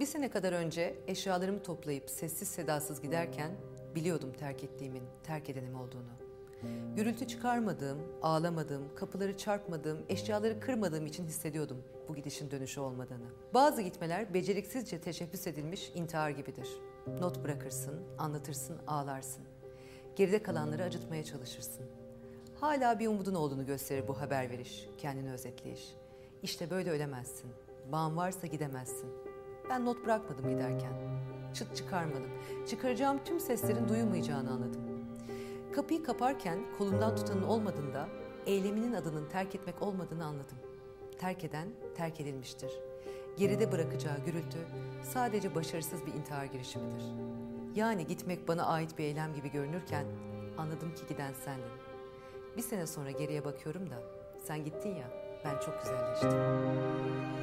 Bir sene kadar önce eşyalarımı toplayıp sessiz sedasız giderken biliyordum terk ettiğimin, terk edenim olduğunu. Gürültü çıkarmadığım, ağlamadığım, kapıları çarpmadığım, eşyaları kırmadığım için hissediyordum bu gidişin dönüşü olmadığını. Bazı gitmeler beceriksizce teşebbüs edilmiş intihar gibidir. Not bırakırsın, anlatırsın, ağlarsın. Geride kalanları acıtmaya çalışırsın. Hala bir umudun olduğunu gösterir bu haber veriş, kendini özetleyiş. İşte böyle ölemezsin. Bağın varsa gidemezsin. Ben not bırakmadım giderken. Çıt çıkarmadım. Çıkaracağım tüm seslerin duyulmayacağını anladım. Kapıyı kaparken kolumdan tutanın olmadığında eyleminin adının terk etmek olmadığını anladım. Terk eden terk edilmiştir. Geride bırakacağı gürültü sadece başarısız bir intihar girişimidir. Yani gitmek bana ait bir eylem gibi görünürken anladım ki giden sendin. Bir sene sonra geriye bakıyorum da sen gittin ya ben çok güzelleştim.